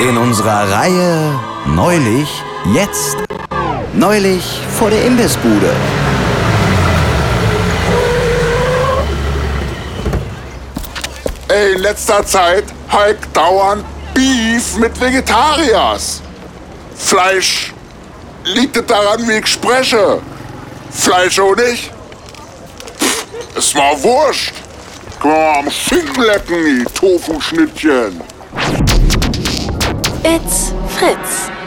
In unserer Reihe Neulich, jetzt. Neulich vor der Imbissbude. Ey, in letzter Zeit halt dauernd Beef mit Vegetariers. Fleisch liegt daran, wie ich spreche. Fleisch auch nicht. Pff, ist mal wurscht. Am Schinken lecken, die Tofu-Schnittchen. It's Fritz.